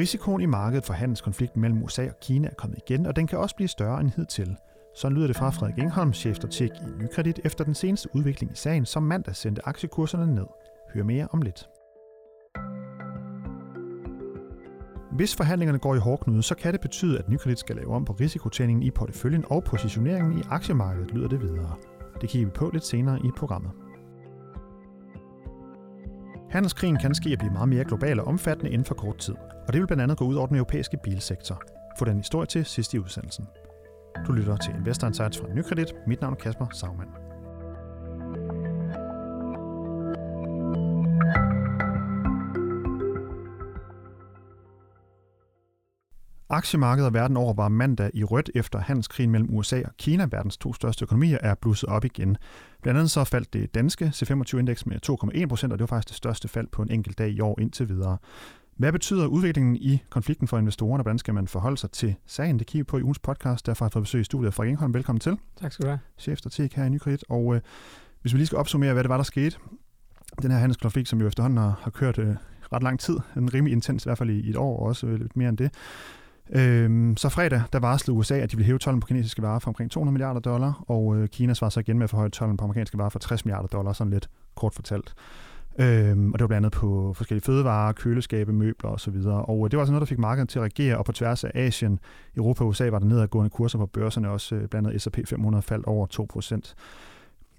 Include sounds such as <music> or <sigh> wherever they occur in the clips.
Risikoen i markedet for handelskonflikten mellem USA og Kina er kommet igen, og den kan også blive større end hidtil. Så lyder det fra Frederik Engholm, chefstrateg i Nykredit, efter den seneste udvikling i sagen, som mandag sendte aktiekurserne ned. Hør mere om lidt. Hvis forhandlingerne går i hårdknude, så kan det betyde, at Nykredit skal lave om på risikotjeningen i porteføljen og positioneringen i aktiemarkedet, lyder det videre. Det kigger vi på lidt senere i programmet. Handelskrigen kan ske at blive meget mere global og omfattende inden for kort tid, og det vil blandt andet gå ud over den europæiske bilsektor. Få den historie til sidst i udsendelsen. Du lytter til Investor Insights fra Nykredit. Mit navn er Kasper Sagmann. Aktiemarkedet verden over var mandag i rødt efter handelskrigen mellem USA og Kina, verdens to største økonomier, er blusset op igen. Blandt andet så faldt det danske C25-indeks med 2,1 procent, og det var faktisk det største fald på en enkelt dag i år indtil videre. Hvad betyder udviklingen i konflikten for investorerne, hvordan skal man forholde sig til sagen? Det kigger på i ugens podcast, derfor har jeg fået besøg i studiet fra Engholm. Velkommen til. Tak skal du have. Chef strateg her i Nykredit. Og øh, hvis vi lige skal opsummere, hvad det var, der skete. Den her handelskonflikt, som jo efterhånden har, har kørt øh, ret lang tid, en rimelig intens i hvert fald i, i et år, og også øh, lidt mere end det. Øhm, så fredag, der varslede USA, at de ville hæve tollen på kinesiske varer for omkring 200 milliarder dollar, og øh, Kina svarede så igen med at forhøje tollen på amerikanske varer for 60 milliarder dollar, sådan lidt kort fortalt. Øhm, og det var blandt andet på forskellige fødevarer, køleskabe, møbler osv. Og øh, det var altså noget, der fik markedet til at reagere, og på tværs af Asien, Europa og USA var der nedadgående kurser på børserne, også øh, blandt andet S&P 500 faldt over 2%.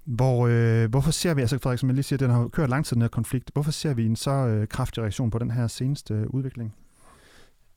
Hvor, øh, hvorfor ser vi, altså Frederik, som jeg lige siger, den har kørt lang tid, den her konflikt, hvorfor ser vi en så øh, kraftig reaktion på den her seneste øh, udvikling?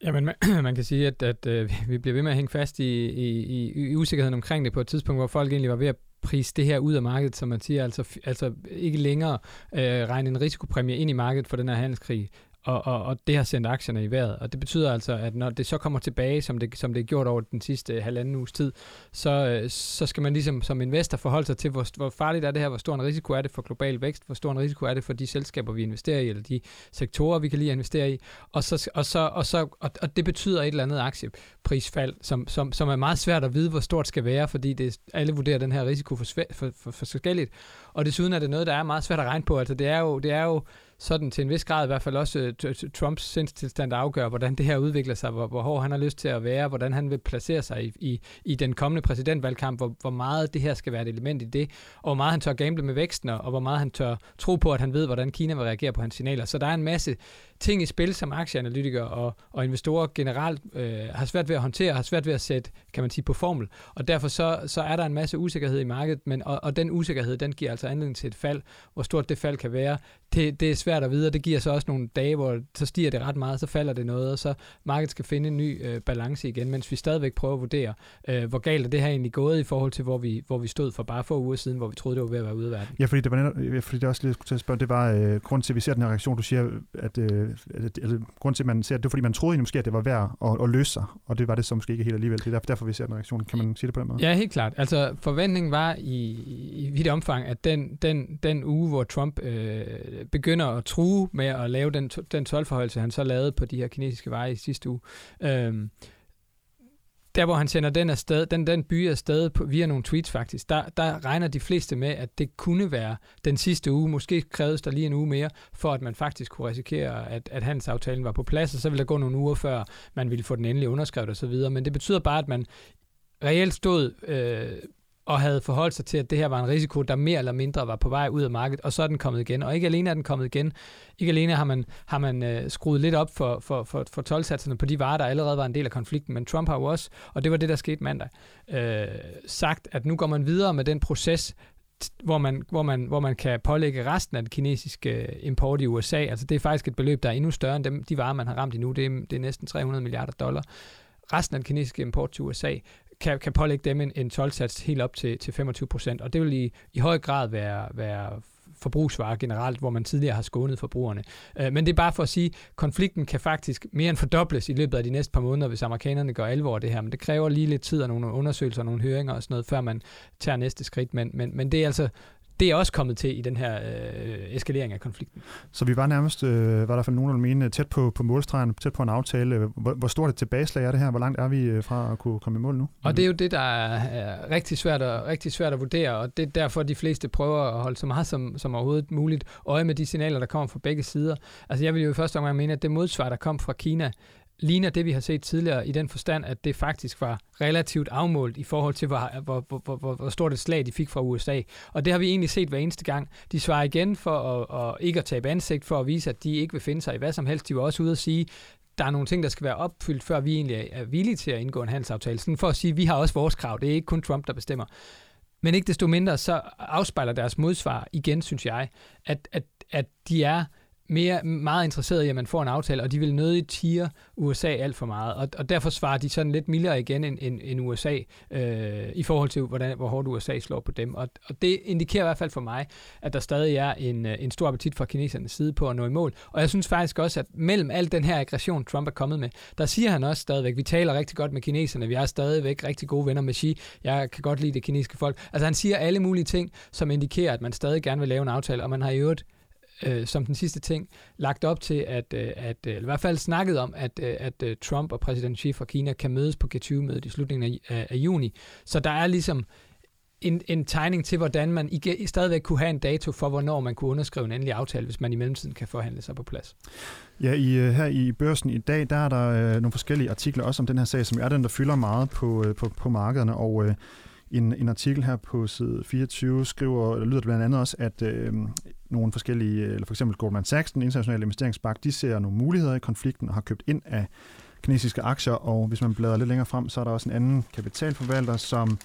Jamen, man, <clears throat> man kan sige, at, at øh, vi bliver ved med at hænge fast i, i, i usikkerheden omkring det på et tidspunkt, hvor folk egentlig var ved at prise det her ud af markedet, som man siger, altså, altså ikke længere øh, regne en risikopræmie ind i markedet for den her handelskrig og, og, og det har sendt aktierne i vejret. Og det betyder altså, at når det så kommer tilbage, som det, som det er gjort over den sidste øh, halvanden uges tid, så, øh, så skal man ligesom som investor forholde sig til, hvor, hvor farligt er det her, hvor stor en risiko er det for global vækst, hvor stor en risiko er det for de selskaber, vi investerer i, eller de sektorer, vi kan lige investere i. Og, så, og, så, og, så, og, og det betyder et eller andet aktieprisfald, som, som, som er meget svært at vide, hvor stort skal være, fordi det, alle vurderer den her risiko for, for, for, for forskelligt. Og desuden er det noget, der er meget svært at regne på. Altså det er jo, det er jo sådan til en vis grad i hvert fald også øh, Trumps sindstilstand afgør, hvordan det her udvikler sig, hvor, hvor hård han har lyst til at være, hvordan han vil placere sig i, i, i den kommende præsidentvalgkamp, hvor, hvor meget det her skal være et element i det, og hvor meget han tør gamble med væksten, og hvor meget han tør tro på, at han ved, hvordan Kina vil reagere på hans signaler. Så der er en masse ting i spil, som aktieanalytikere og, og investorer generelt øh, har svært ved at håndtere, har svært ved at sætte, kan man sige, på formel. Og derfor så, så er der en masse usikkerhed i markedet, men, og, og den usikkerhed, den giver altså anledning til et fald. Hvor stort det fald kan være, det, det er svært at vide, og det giver så også nogle dage, hvor så stiger det ret meget, så falder det noget, og så markedet skal finde en ny øh, balance igen, mens vi stadigvæk prøver at vurdere, øh, hvor galt er det her egentlig gået i forhold til, hvor vi, hvor vi stod for bare få uger siden, hvor vi troede, det var ved at være ude af verden. Ja, fordi det var netop, fordi det også lige skulle til at spørge, det var øh, grund til, at vi ser den her reaktion, du siger, at, øh, altså, grund til, at man ser, at det er, fordi man troede måske, at det var værd at, at løse sig, og det var det så måske ikke helt alligevel. Det er derfor, derfor vi ser den reaktion. Kan man sige det på den måde? Ja, helt klart. Altså, forventningen var i, i vidt omfang, at den, den, den uge, hvor Trump øh, begynder at true med at lave den, den tolvforhøjelse, han så lavede på de her kinesiske veje i sidste uge, øh, der hvor han sender den, afsted, den, den by afsted på, via nogle tweets faktisk, der, der regner de fleste med, at det kunne være den sidste uge. Måske kræves der lige en uge mere, for at man faktisk kunne risikere, at, at handelsaftalen var på plads, og så ville der gå nogle uger før, man ville få den endelige underskrevet osv. Men det betyder bare, at man reelt stod øh, og havde forholdt sig til, at det her var en risiko, der mere eller mindre var på vej ud af markedet, og så er den kommet igen. Og ikke alene er den kommet igen, ikke alene har man, har man øh, skruet lidt op for, for, for, for tolvsatserne på de varer, der allerede var en del af konflikten, men Trump har jo også, og det var det, der skete mandag, øh, sagt, at nu går man videre med den proces, hvor man, hvor, man, hvor man kan pålægge resten af den kinesiske øh, import i USA. Altså det er faktisk et beløb, der er endnu større end dem, de varer, man har ramt endnu. Det er, det er næsten 300 milliarder dollar. Resten af den kinesiske import til USA kan, kan pålægge dem en, en tolvsats helt op til, til 25 procent, og det vil i, i høj grad være, være forbrugsvarer generelt, hvor man tidligere har skånet forbrugerne. Øh, men det er bare for at sige, at konflikten kan faktisk mere end fordobles i løbet af de næste par måneder, hvis amerikanerne gør alvor af det her. Men det kræver lige lidt tid og nogle undersøgelser og nogle høringer og sådan noget, før man tager næste skridt. Men, men, men det er altså det er også kommet til i den her øh, eskalering af konflikten. Så vi var nærmest, øh, var der fald nogen, der mener, tæt på, på målstregen, tæt på en aftale. Hvor, hvor stort et tilbageslag er det her? Hvor langt er vi øh, fra at kunne komme i mål nu? Og det er jo det, der er, er rigtig, svært at, rigtig svært at vurdere, og det er derfor, de fleste prøver at holde så meget som, som overhovedet muligt øje med de signaler, der kommer fra begge sider. Altså jeg vil jo i første omgang mene, at det modsvar, der kom fra Kina, ligner det, vi har set tidligere i den forstand, at det faktisk var relativt afmålt i forhold til, hvor, hvor, hvor, hvor, hvor stort et slag de fik fra USA. Og det har vi egentlig set hver eneste gang. De svarer igen for at, at ikke at tabe ansigt, for at vise, at de ikke vil finde sig i hvad som helst. De var også ude at sige, der er nogle ting, der skal være opfyldt, før vi egentlig er villige til at indgå en handelsaftale. Sådan for at sige, at vi har også vores krav. Det er ikke kun Trump, der bestemmer. Men ikke desto mindre, så afspejler deres modsvar igen, synes jeg, at, at, at de er mere, meget interesseret i, at man får en aftale, og de vil nødigt tire USA alt for meget. Og, og derfor svarer de sådan lidt mildere igen end, end, end USA, øh, i forhold til, hvordan, hvor hårdt USA slår på dem. Og, og det indikerer i hvert fald for mig, at der stadig er en, øh, en stor appetit fra kinesernes side på at nå i mål. Og jeg synes faktisk også, at mellem al den her aggression, Trump er kommet med, der siger han også stadigvæk, vi taler rigtig godt med kineserne, vi er stadigvæk rigtig gode venner med Xi, jeg kan godt lide det kinesiske folk. Altså han siger alle mulige ting, som indikerer, at man stadig gerne vil lave en aftale, og man har i øvrigt øh, som den sidste ting, lagt op til, at, øh, at øh, eller i hvert fald snakket om, at, øh, at øh, Trump og præsident Xi fra Kina kan mødes på G20-mødet i slutningen af, af, af juni. Så der er ligesom en, en tegning til, hvordan man i, stadigvæk kunne have en dato for, hvornår man kunne underskrive en endelig aftale, hvis man i mellemtiden kan forhandle sig på plads. Ja, i, øh, her i børsen i dag, der er der øh, nogle forskellige artikler også om den her sag, som er den, der fylder meget på, øh, på, på markederne, og øh, en, en artikel her på side 24 skriver, eller lyder det blandt andet også, at øh, nogle forskellige, øh, eller for eksempel Goldman Sachs, den internationale investeringsbank, de ser nogle muligheder i konflikten og har købt ind af kinesiske aktier, og hvis man bladrer lidt længere frem, så er der også en anden kapitalforvalter, som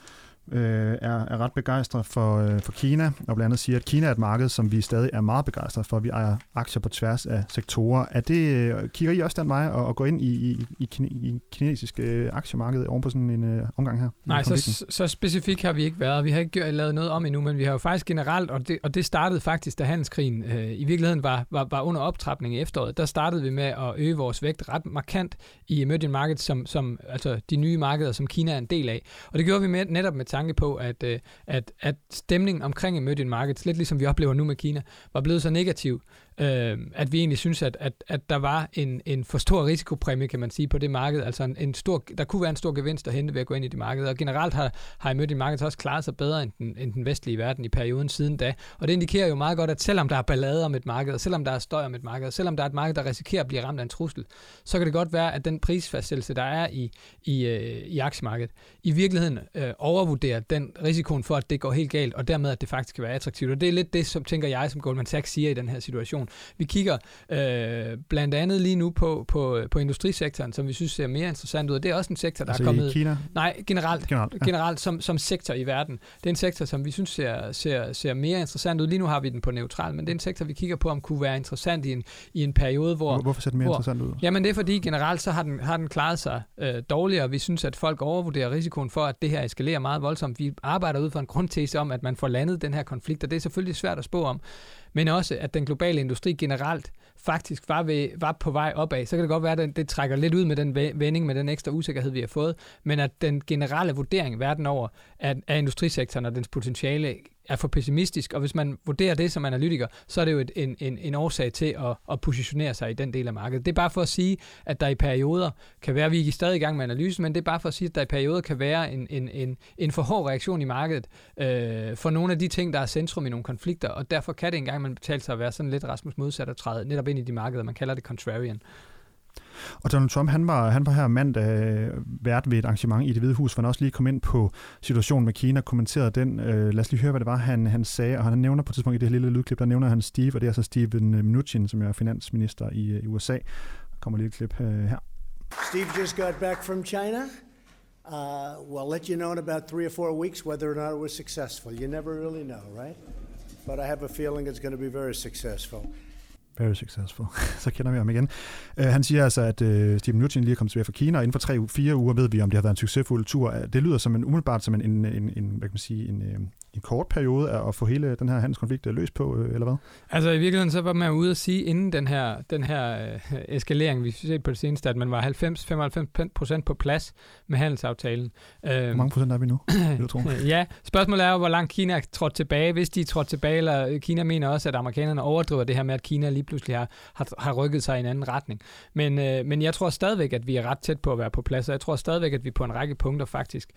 øh, er, er ret begejstret for, øh, for Kina, og blandt andet siger, at Kina er et marked, som vi stadig er meget begejstret for. Vi ejer aktier på tværs af sektorer. Er det, øh, kigger I også den vej og, og gå ind i, i, i, i kinesiske øh, aktiemarked oven på sådan en øh, omgang her? Nej, så, så specifikt har vi ikke været. Vi har ikke lavet noget om endnu, men vi har jo faktisk generelt, og det, og det startede faktisk, da handelskrigen øh, i virkeligheden var, var, var under optrapning i efteråret, der startede vi med at øge vores vægt ret markant i emerging markets, som, som altså de nye markeder, som Kina er en del af. Og det gjorde vi med, netop med tanke på, at, øh, at, at stemningen omkring emerging markets, lidt ligesom vi oplever nu med Kina, var blevet så negativ, øh, at vi egentlig synes, at, at, at der var en, en for stor risikopræmie, kan man sige, på det marked. Altså en, en stor, der kunne være en stor gevinst at hente ved at gå ind i det marked. Og generelt har, har emerging markets også klaret sig bedre end den, end den vestlige verden i perioden siden da. Og det indikerer jo meget godt, at selvom der er ballade om et marked, og selvom der er støj om et marked, og selvom der er et marked, der risikerer at blive ramt af en trussel, så kan det godt være, at den prisfastsættelse, der er i, i, øh, i aktiemarkedet, i virkeligheden øh, overvurderer den risikoen for, at det går helt galt, og dermed, at det faktisk kan være attraktivt. Og det er lidt det, som tænker jeg, som Goldman Sachs siger i den her situation. Vi kigger øh, blandt andet lige nu på, på, på industrisektoren, som vi synes ser mere interessant ud. Det er også en sektor, der altså er kommet... i Kina? Nej, generelt. Generelt, ja. generelt som, som sektor i verden. Det er en sektor, som vi synes ser, ser, ser mere interessant ud. Lige nu har vi den på neutral, men det er en sektor, vi kigger på, om kunne være interessant i en, i en periode, hvor... Hvorfor ser den mere hvor, interessant ud? Jamen det er fordi generelt, så har den, har den klaret sig øh, dårligere. Vi synes, at folk overvurderer risikoen for, at det her eskalerer meget voldsomt. Vi arbejder ud fra en grundtese om, at man får landet den her konflikt, og det er selvfølgelig svært at spå om men også at den globale industri generelt faktisk var, ved, var på vej opad. Så kan det godt være, at det, det trækker lidt ud med den vending, med den ekstra usikkerhed, vi har fået, men at den generelle vurdering verden over af, af industrisektoren og dens potentiale er for pessimistisk, og hvis man vurderer det som analytiker, så er det jo et, en, en, en årsag til at, at positionere sig i den del af markedet. Det er bare for at sige, at der i perioder kan være, vi er stadig i gang med analysen, men det er bare for at sige, at der i perioder kan være en, en, en, en for hård reaktion i markedet øh, for nogle af de ting, der er centrum i nogle konflikter, og derfor kan det engang man betale sig at være sådan lidt Rasmus modsat og træde netop ind i de markeder, man kalder det contrarian. Og Donald Trump, han var, han var her mandag øh, vært ved et arrangement i det hvide hus, hvor han også lige kom ind på situationen med Kina, kommenterede den. Øh, lad os lige høre, hvad det var, han, han sagde, og han nævner på et tidspunkt i det her lille lydklip, der nævner han Steve, og det er så Steven øh, Mnuchin, som er finansminister i, øh, i USA. Der kommer et lille klip øh, her. Steve just got back from China. Uh, we'll let you know in about three or four weeks whether or not it was successful. You never really know, right? But I have a feeling it's going to be very successful. Very successful. <laughs> så kender vi ham igen. Uh, han siger altså, at øh, uh, Steve Mnuchin lige er kommet tilbage fra Kina, og inden for tre, fire uger ved vi, om det har været en succesfuld tur. Det lyder som en umiddelbart som en, en, en, en hvad kan man sige, en, øh, en kort periode at få hele den her handelskonflikt løs på, øh, eller hvad? Altså i virkeligheden så var man ude at sige, inden den her, den her øh, eskalering, vi ser på det seneste, at man var 90-95 procent på plads med handelsaftalen. Hvor mange procent er vi nu, <clears throat> vil tro? ja, spørgsmålet er jo, hvor langt Kina er trådt tilbage. Hvis de er trådt tilbage, eller Kina mener også, at amerikanerne overdriver det her med, at Kina lige pludselig har, har, har rykket sig i en anden retning. Men, øh, men jeg tror stadigvæk, at vi er ret tæt på at være på plads, og jeg tror stadigvæk, at vi på en række punkter faktisk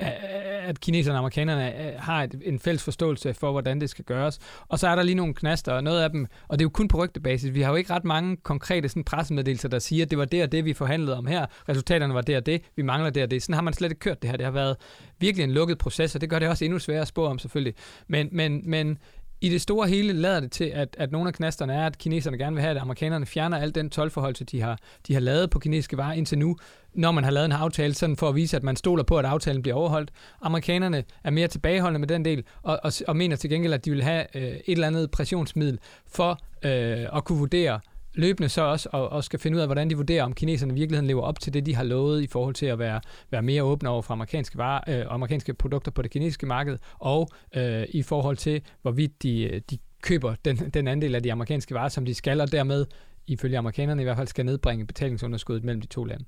at kineserne og amerikanerne øh, har et, en fælles forståelse for, hvordan det skal gøres. Og så er der lige nogle knaster, og noget af dem, og det er jo kun på rygtebasis. Vi har jo ikke ret mange konkrete sådan, pressemeddelelser, der siger, at det var det og det, vi forhandlede om her. Resultaterne var det og det. Vi mangler det og det. Sådan har man slet ikke kørt det her. Det har været virkelig en lukket proces, og det gør det også endnu sværere at spå om selvfølgelig. Men, men, men i det store hele lader det til, at, at nogle af knasterne er, at kineserne gerne vil have, at amerikanerne fjerner al den tolvforholdelse, de har, de har lavet på kinesiske varer indtil nu, når man har lavet en aftale, sådan for at vise, at man stoler på, at aftalen bliver overholdt. Amerikanerne er mere tilbageholdende med den del, og, og, og mener til gengæld, at de vil have øh, et eller andet pressionsmiddel for øh, at kunne vurdere, løbende så også og, og skal finde ud af, hvordan de vurderer, om kineserne i virkeligheden lever op til det, de har lovet i forhold til at være, være mere åbne over for amerikanske, varer, øh, amerikanske produkter på det kinesiske marked, og øh, i forhold til, hvorvidt de, øh, de køber den, den andel af de amerikanske varer, som de skal, og dermed ifølge amerikanerne i hvert fald skal nedbringe betalingsunderskuddet mellem de to lande.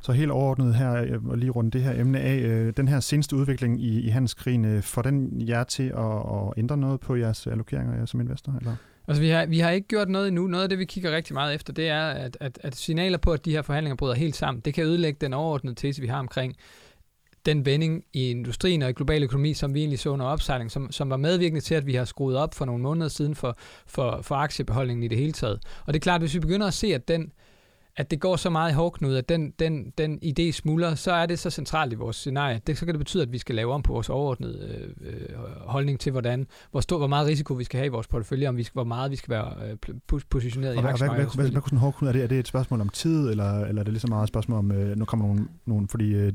Så helt overordnet her, og lige rundt det her emne af, øh, den her seneste udvikling i, i handelskrigen, øh, får den jer til at, at ændre noget på jeres allokeringer som investor? Eller? Altså, vi har, vi har ikke gjort noget endnu. Noget af det, vi kigger rigtig meget efter, det er, at, at, at signaler på, at de her forhandlinger bryder helt sammen, det kan ødelægge den overordnede tese, vi har omkring den vending i industrien og i global økonomi, som vi egentlig så under opsejling, som, som var medvirkende til, at vi har skruet op for nogle måneder siden for, for, for aktiebeholdningen i det hele taget. Og det er klart, hvis vi begynder at se, at den, at det går så meget i hårdknud, at den, den, den idé smuldrer, så er det så centralt i vores scenarie. Det, så kan det betyde, at vi skal lave om på vores overordnede øh, øh, holdning til, hvordan, hvor, stor, hvor meget risiko vi skal have i vores portefølje, om vi hvor meget vi skal være øh, positioneret i aktiemarkedet. Hvad, hvad, hvad, hvad, kunne sådan hårdknud? Er det, er det et spørgsmål om tid, eller, eller er det lige så meget et spørgsmål om, øh, nu kommer nogle, nogle fordi øh,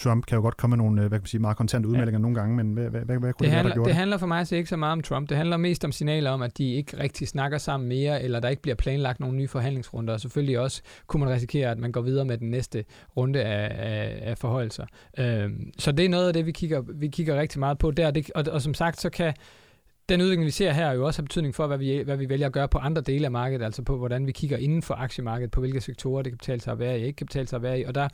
Trump kan jo godt komme med nogle øh, hvad kan man sige, meget kontante udmeldinger ja. nogle gange, men hvad, hvad, hvad, hvad kunne det, det handler, være, det handler for mig så ikke så meget om Trump. Det handler mest om signaler om, at de ikke rigtig snakker sammen mere, eller der ikke bliver planlagt nogle nye forhandlingsrunder. Og selvfølgelig også kunne man risikere, at man går videre med den næste runde af, af, af forholdelser. Øhm, så det er noget af det, vi kigger, vi kigger rigtig meget på der. Det, og, og som sagt, så kan den udvikling, vi ser her, jo også har betydning for, hvad vi, hvad vi vælger at gøre på andre dele af markedet, altså på, hvordan vi kigger inden for aktiemarkedet, på hvilke sektorer det kan betale sig at være i, ikke kan betale sig at være i. Og der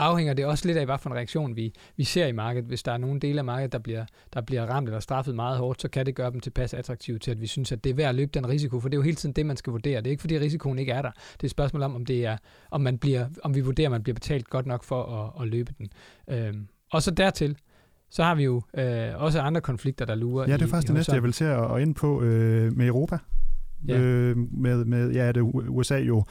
afhænger det også lidt af, hvad for en reaktion vi, vi ser i markedet. Hvis der er nogle dele af markedet, der bliver, der bliver ramt eller straffet meget hårdt, så kan det gøre dem tilpas attraktive til, at vi synes, at det er værd at løbe den risiko, for det er jo hele tiden det, man skal vurdere. Det er ikke, fordi risikoen ikke er der. Det er et spørgsmål om, om, det er, om, man bliver, om vi vurderer, at man bliver betalt godt nok for at, at løbe den. Øhm, og så dertil, så har vi jo øh, også andre konflikter, der lurer. Ja, det er faktisk det næste, jeg vil til at, ind på øh, med Europa. Ja. Øh, med, med, ja, det USA jo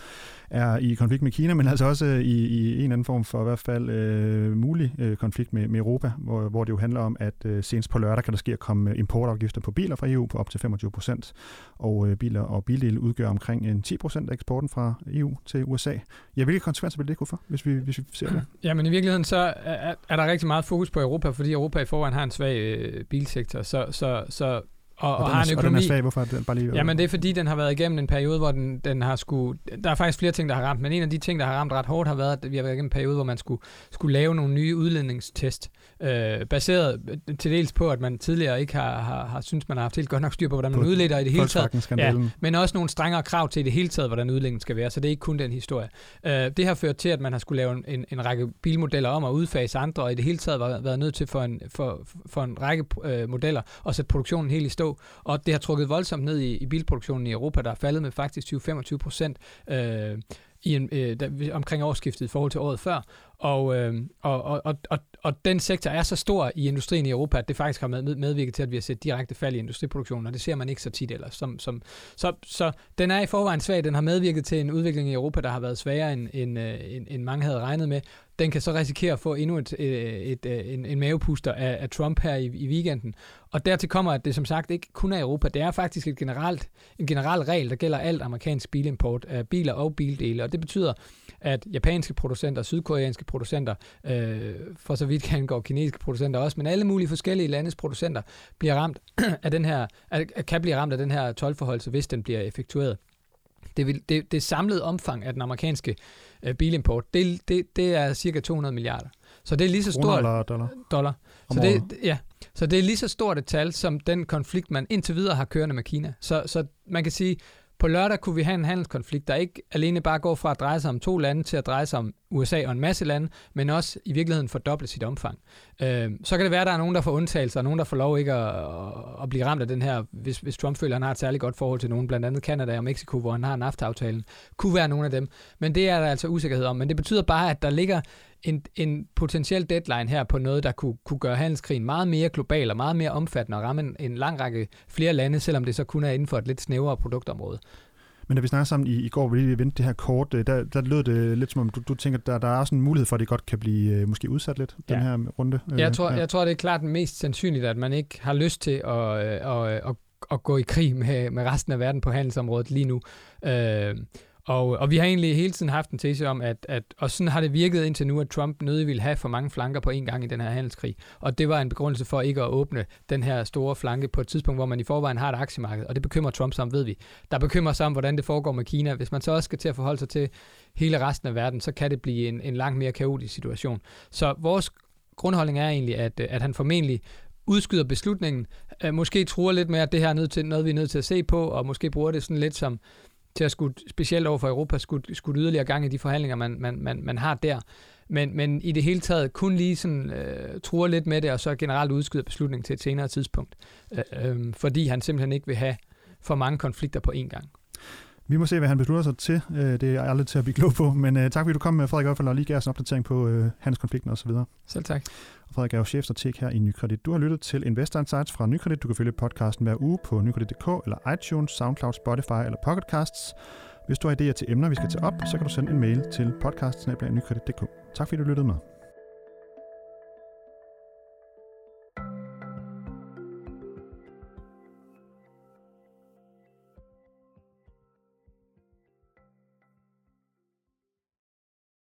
er i konflikt med Kina, men altså også i, i en anden form for i hvert fald øh, mulig øh, konflikt med, med Europa, hvor, hvor det jo handler om, at øh, senest på lørdag kan der ske at komme importafgifter på biler fra EU på op til 25 procent, og øh, biler og bildele udgør omkring en 10 procent af eksporten fra EU til USA. Ja, hvilke konsekvenser vil det kunne få, hvis vi, hvis vi ser det? <clears throat> Ja, men i virkeligheden så er, er der rigtig meget fokus på Europa, fordi Europa i forvejen har en svag øh, bilsektor, så, så, så og, og, og har en økonomi. Og den er svag, hvorfor er den bare lige... Jamen det er fordi, den har været igennem en periode, hvor den, den har skulle... Der er faktisk flere ting, der har ramt, men en af de ting, der har ramt ret hårdt, har været, at vi har været igennem en periode, hvor man skulle, skulle lave nogle nye udledningstest, øh, baseret til dels på, at man tidligere ikke har, har, har synes man har haft helt godt nok styr på, hvordan man udleder i det hele taget. Ja, men også nogle strengere krav til i det hele taget, hvordan udledningen skal være, så det er ikke kun den historie. Øh, det har ført til, at man har skulle lave en, en række bilmodeller om at udfase andre, og i det hele taget været, været nødt til for en, for, for en række øh, modeller at sætte produktionen helt i stå, og det har trukket voldsomt ned i, i bilproduktionen i Europa, der er faldet med faktisk 20-25 procent. Øh, i en, øh, der, omkring årsskiftet i forhold til året før. Og, øh, og, og, og, og, den sektor er så stor i industrien i Europa, at det faktisk har med, medvirket til, at vi har set direkte fald i industriproduktionen, og det ser man ikke så tit ellers. Som, som, så, så den er i forvejen svag. Den har medvirket til en udvikling i Europa, der har været sværere, end, end, øh, end, end mange havde regnet med. Den kan så risikere at få endnu et, øh, et, et, et, en, en mavepuster af, af Trump her i, i weekenden. Og dertil kommer, at det som sagt ikke kun er Europa. Det er faktisk et generelt, en generel regel, der gælder alt amerikansk bilimport af biler og bildele. Og det betyder, at japanske producenter, sydkoreanske producenter, øh, for så vidt kan gå kinesiske producenter også, men alle mulige forskellige landes producenter bliver ramt <clears throat> af den her, kan blive ramt af den her tolvforholdelse, hvis den bliver effektueret. Det, vil, det, det samlede omfang af den amerikanske øh, bilimport, det, det, det er cirka 200 milliarder. Så det er lige så stort... Eller dollar? Dollar. Så det, ja, så det er lige så stort et tal, som den konflikt, man indtil videre har kørende med Kina. Så, så man kan sige, på lørdag kunne vi have en handelskonflikt, der ikke alene bare går fra at dreje sig om to lande til at dreje sig om USA og en masse lande, men også i virkeligheden fordoble sit omfang. Øh, så kan det være, at der er nogen, der får undtagelser, og nogen, der får lov ikke at, at blive ramt af den her, hvis, hvis Trump føler, at han har et særligt godt forhold til nogen, blandt andet Canada og Mexico, hvor han har en NAFTA-aftalen, kunne være nogle af dem. Men det er der altså usikkerhed om. Men det betyder bare, at der ligger en, en potentiel deadline her på noget, der kunne, kunne gøre handelskrigen meget mere global og meget mere omfattende og ramme en, en lang række flere lande, selvom det så kun er inden for et lidt snævrere produktområde. Men da vi snakkede sammen i, i går, hvor vi vendte det her kort, øh, der, der lød det lidt som om, du, du tænker, der, der er også en mulighed for, at det godt kan blive øh, måske udsat lidt, ja. den her runde. Jeg tror, ja. jeg tror, det er klart mest sandsynligt, at man ikke har lyst til at, at, at, at, at gå i krig med, med resten af verden på handelsområdet lige nu. Øh, og, og vi har egentlig hele tiden haft en tese om, at, at og sådan har det virket indtil nu, at Trump nødig ville have for mange flanker på en gang i den her handelskrig. Og det var en begrundelse for ikke at åbne den her store flanke på et tidspunkt, hvor man i forvejen har et aktiemarked. Og det bekymrer Trump som, ved vi. Der bekymrer sig om, hvordan det foregår med Kina. Hvis man så også skal til at forholde sig til hele resten af verden, så kan det blive en, en langt mere kaotisk situation. Så vores grundholdning er egentlig, at, at han formentlig udskyder beslutningen, øh, måske truer lidt med, at det her er nødt til, noget, vi er nødt til at se på, og måske bruger det sådan lidt som, til at skulle, specielt over for Europa, skulle, skulle yderligere gang i de forhandlinger, man, man, man, man har der. Men, men i det hele taget kun lige sådan øh, truer lidt med det, og så generelt udskyder beslutningen til et senere tidspunkt. Øh, øh, fordi han simpelthen ikke vil have for mange konflikter på én gang. Vi må se, hvad han beslutter sig til. Øh, det er aldrig til at blive klog på. Men uh, tak fordi du kom med, Frederik, i hvert fald, og lige gav os en opdatering på hans konflikten osv. Selv tak. Og Frederik er jo chefstrateg her i Nykredit. Du har lyttet til Investor Insights fra Nykredit. Du kan følge podcasten hver uge på nykredit.dk eller iTunes, SoundCloud, Spotify eller Pocketcasts. Hvis du har idéer til emner, vi skal tage op, så kan du sende en mail til podcast Tak fordi du lyttede med.